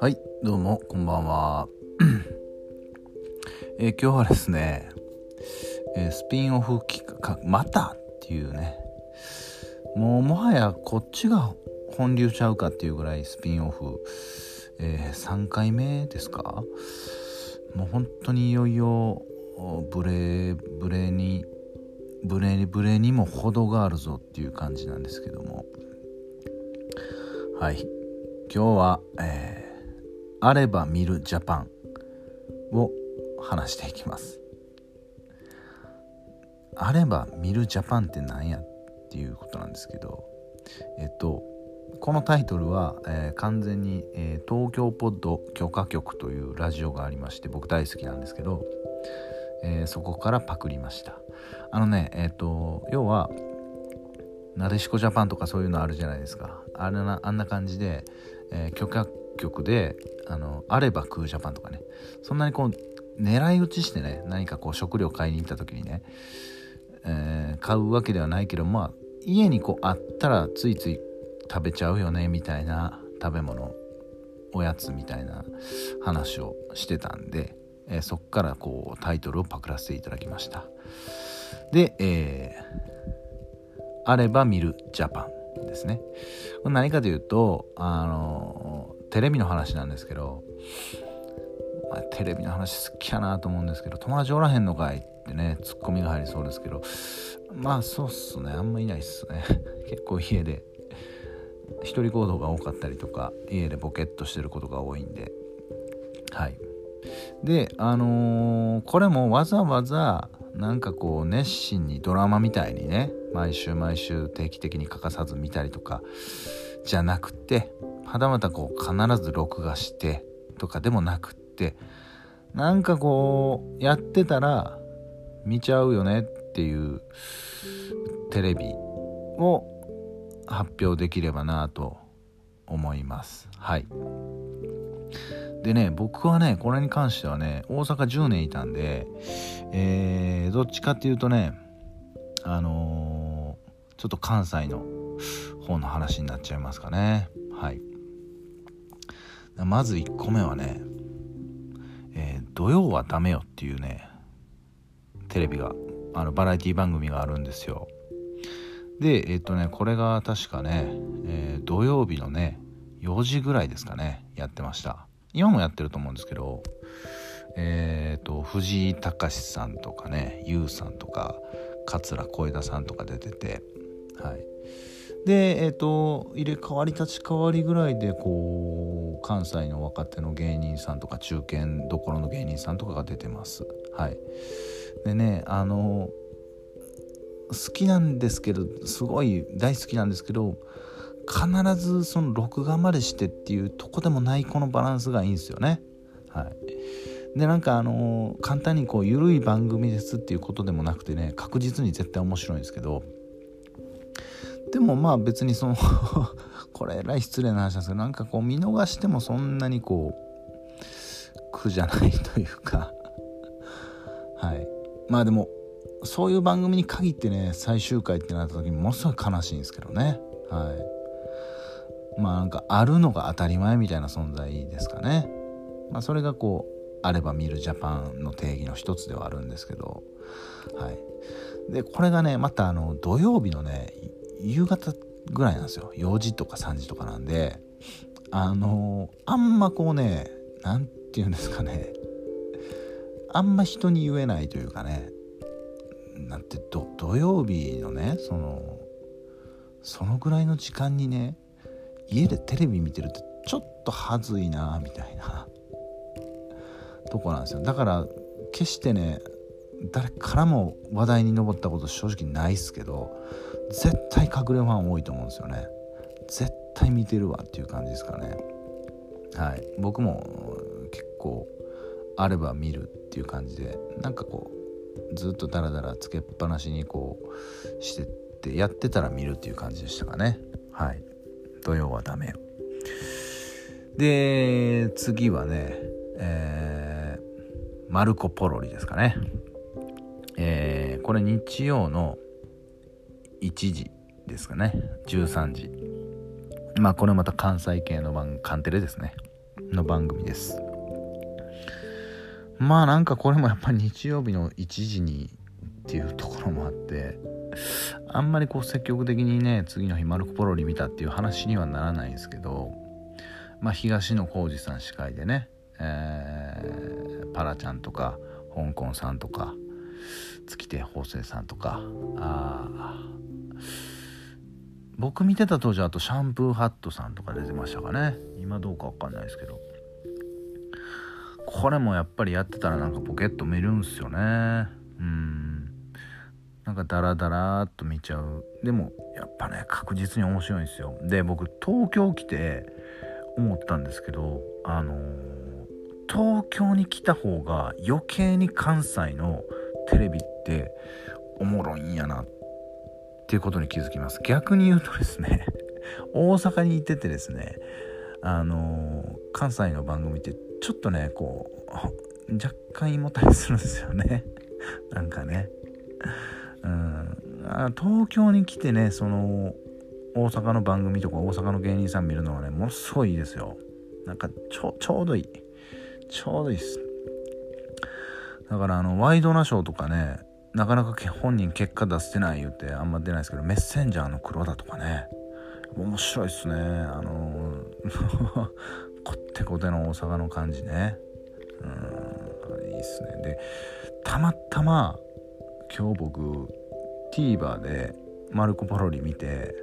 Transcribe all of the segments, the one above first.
はいどうもこんばんは、え、今日はですね、えー、スピンオフ企画またっていうね。もうもはやこっちが本流ちゃうかっていうぐらいスピンオフ、えー、3回目ですか？もう本当にいよいよブレブレにブレブレにも程があるぞっていう感じなんですけども。はい。今日は、えーあれば見るジャパンを話していきます。あれば見るジャパンって何やっていうことなんですけど。えっとこのタイトルは、えー、完全に、えー、東京ポッド許可局というラジオがありまして僕大好きなんですけど、えー、そこからパクりました。あのねえっと要はなでしこジャパンとかそういうのあるじゃないですか。あれなあんな感じで、えー、許可局であのあればクージャパンとかね。そんなにこう狙い撃ちしてね何かこう食料買いに行った時にね、えー、買うわけではないけどまあ家にこうあったらついつい食べちゃうよねみたいな食べ物おやつみたいな話をしてたんで、えー、そっからこうタイトルをパクらせていただきました。で、えー、あれば見るジャパンですね。これ何かというとあのテレビの話なんですけど、まあ、テレビの話好きやなと思うんですけど友達おらへんのかいってねツッコミが入りそうですけどまあそうっすね。あんまいないっすね。結構家で一人行動が多かったりとか家でボケっとしてることが多いんで。はい。であのー、これもわざわざなんかこう熱心にドラマみたいにね毎週毎週定期的に欠かさず見たりとかじゃなくてはたまたこう必ず録画してとかでもなくってなんかこうやってたら見ちゃうよねっていうテレビを発表できればなと思います。はい。でね僕はねこれに関してはね大阪10年いたんでえー、どっちかっていうとねあのー、ちょっと関西の方の話になっちゃいますかね。はい。まず1個目はね、えー、土曜はダメよっていうねテレビがあのバラエティ番組があるんですよ。でえっ、とねこれが確かね、えー、土曜日のね4時ぐらいですかねやってました。今もやってると思うんですけどえっ、ー、と藤井隆さんとかね YOU さんとか桂小枝さんとか出ててはい。でえっ、ー、と入れ替わり立ち替わりぐらいでこう関西の若手の芸人さんとか中堅どころの芸人さんとかが出てます。はい。でねあの好きなんですけどすごい大好きなんですけど必ずその録画までしてっていうとこでもないこのバランスがいいんですよね。はい。でなんかあの簡単にこう緩い番組ですっていうことでもなくてね確実に絶対面白いんですけど。でもまあ別にその これえらい失礼な話なんですけどなんかこう見逃してもそんなにこう苦じゃないというか。はい。まあでもそういう番組に限ってね最終回ってなった時にものすごい悲しいんですけどね。はい。まあなんかあるのが当たり前みたいな存在ですかね。まあそれがこうあれば見るジャパンの定義の一つではあるんですけど。はい。でこれがねまたあの土曜日のね夕方ぐらいなんですよ。4時とか3時とかなんで。あのあんまこうね何て言うんですかね。あんま人に言えないというかね。なんて土曜日のねそのそのぐらいの時間にね家でテレビ見てるってちょっとはずいなみたいな。とこなんですよ。だから決してね誰からも話題に上ったこと正直ないっすけど絶対隠れファン多いと思うんですよね。絶対見てるわっていう感じですかね。はい。僕も結構あれば見るっていう感じでなんかこうずっとダラダラつけっぱなしにこうしてってやってたら見るっていう感じでしたかね。はい。土曜はダメ。で次はねえー、マルコ・ポロリですかね。えー、これ日曜の1時ですかね。13時。まあこれまた関西系の番カンテレですね。の番組です。まあなんかこれもやっぱり日曜日の1時にっていうところもあってあんまりこう積極的にね次の日マルコ・ポロリ見たっていう話にはならないんですけどまあ東野幸治さん司会でね、えー、パラちゃんとか香港さんとか月亭方正さんとかあ僕見てた当時あとシャンプーハットさんとか出てましたかね。今どうか分かんないですけど。これもやっぱりやってたらなんかポケット見るんすよね。うん。なんかダラダラっと見ちゃう。でもやっぱね確実に面白いんですよ。で僕東京来て思ったんですけどあのー、東京に来た方が余計に関西のテレビっておもろいんやなっていうことに気づきます。逆に言うとですね大阪に行っててですねあのー、関西の番組ってちょっとねこう若干胃もたれするんですよね。なんかね。うん。東京に来てねその大阪の番組とか大阪の芸人さん見るのはねものすごいいいですよ。なんかちょちょうどいい。ちょうどいいっす。だからあのワイドナショーとかねなかなか本人結果出してない言うてあんま出ないですけどメッセンジャーの黒田とかね面白いっすね。あの こってこての大阪の感じね。うんいいっすね。でたまたま今日僕 TVer でマルコ・ポロリ見て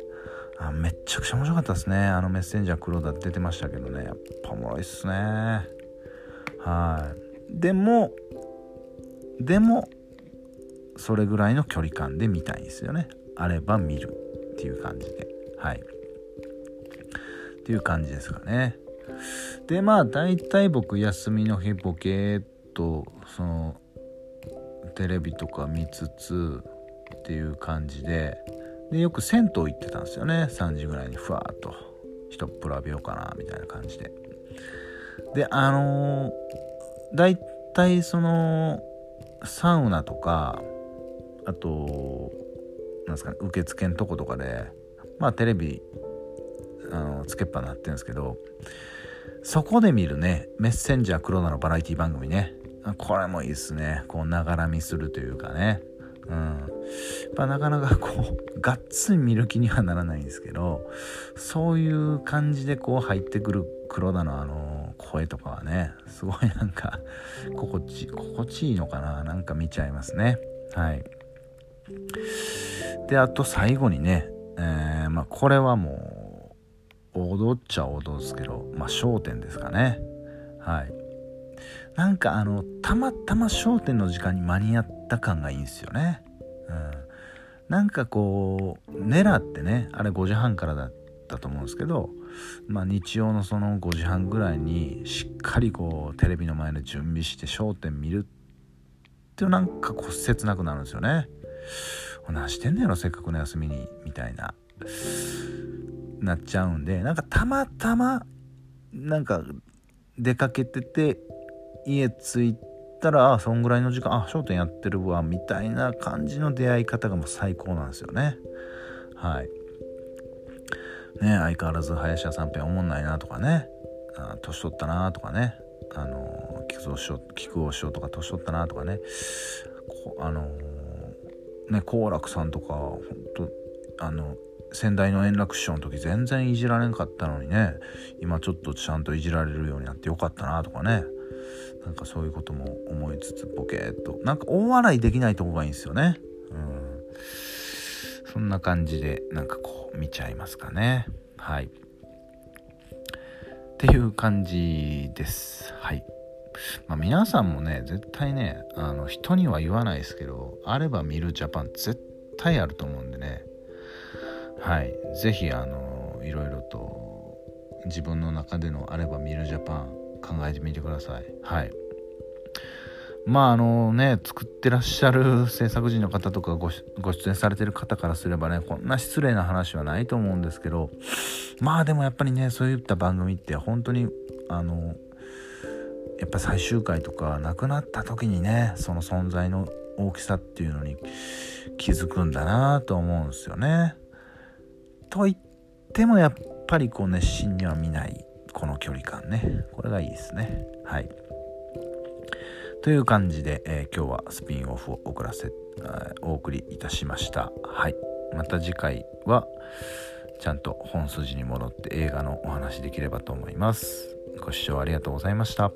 あめっちゃくちゃ面白かったですね。あのメッセンジャー黒田出てましたけどね。やっぱおもろいっすね。はい。でもでもそれぐらいの距離感で見たいんですよね。あれば見るっていう感じで。はい。っていう感じですかね。でまあ大体僕休みの日ボケーっとそのテレビとか見つつっていう感じででよく銭湯行ってたんですよね。3時ぐらいにふわっと。一っ風呂浴びようかなみたいな感じで。であのー、大体そのサウナとかあとなんですかね受付のとことかでまあテレビあのつけっぱなってるんですけどそこで見るねメッセンジャー黒田のバラエティ番組ね。これもいいっすね。こうながら見するというかね。うん。やっぱなかなかこう がっつり見る気にはならないんですけどそういう感じでこう入ってくる黒田のあの声とかはねすごいなんか心地心地いいのかな。なんか見ちゃいますね。はい。であと最後にね、えー、まあこれはもう踊っちゃ踊るんですけどまあ焦点ですかね。はい。なんかあのたまたま焦点の時間に間に合った感がいいんですよね。うん。なんかこう狙ってねあれ5時半からだったと思うんですけどまあ日曜のその5時半ぐらいにしっかりこうテレビの前で準備して焦点見るってなんかこう切なくなるんですよね。何してんねやろせっかくの休みにみたいな。なっちゃうんでなんかたまたまなんか出かけてて家着いたらあそんぐらいの時間あ商店やってるわみたいな感じの出会い方がもう最高なんですよね。はい。ね相変わらず林家三平おもんないなとかね。あ年取ったなとかね。あの菊尾師匠菊尾師匠とか年取ったなとかね。あのね好楽さんとか本当あの先代の円楽師匠の時全然いじられんかったのにね今ちょっとちゃんといじられるようになってよかったなとかね。なんかそういうことも思いつつボケーっと。なんか大笑いできないとこがいいんですよね。うん。そんな感じでなんかこう見ちゃいますかね。はい。っていう感じです。はい。まあ、皆さんもね絶対ねあの人には言わないですけどあれば見るジャパン絶対あると思うんでね。はい。是非あのいろいろと自分の中でのあれば見るジャパン考えてみてください。はい。まああのね作ってらっしゃる制作人の方とかご出演されてる方からすればねこんな失礼な話はないと思うんですけどまあでもやっぱりねそういった番組って本当にあのやっぱ最終回とか亡くなった時にねその存在の大きさっていうのに気づくんだなと思うんですよね。といってもやっぱりこう熱心には見ない。この距離感ね。これがいいですね。はい。という感じで、えー、今日はスピンオフを送らせお送りいたしました。はい。また次回はちゃんと本筋に戻って映画のお話できればと思います。ご視聴ありがとうございました。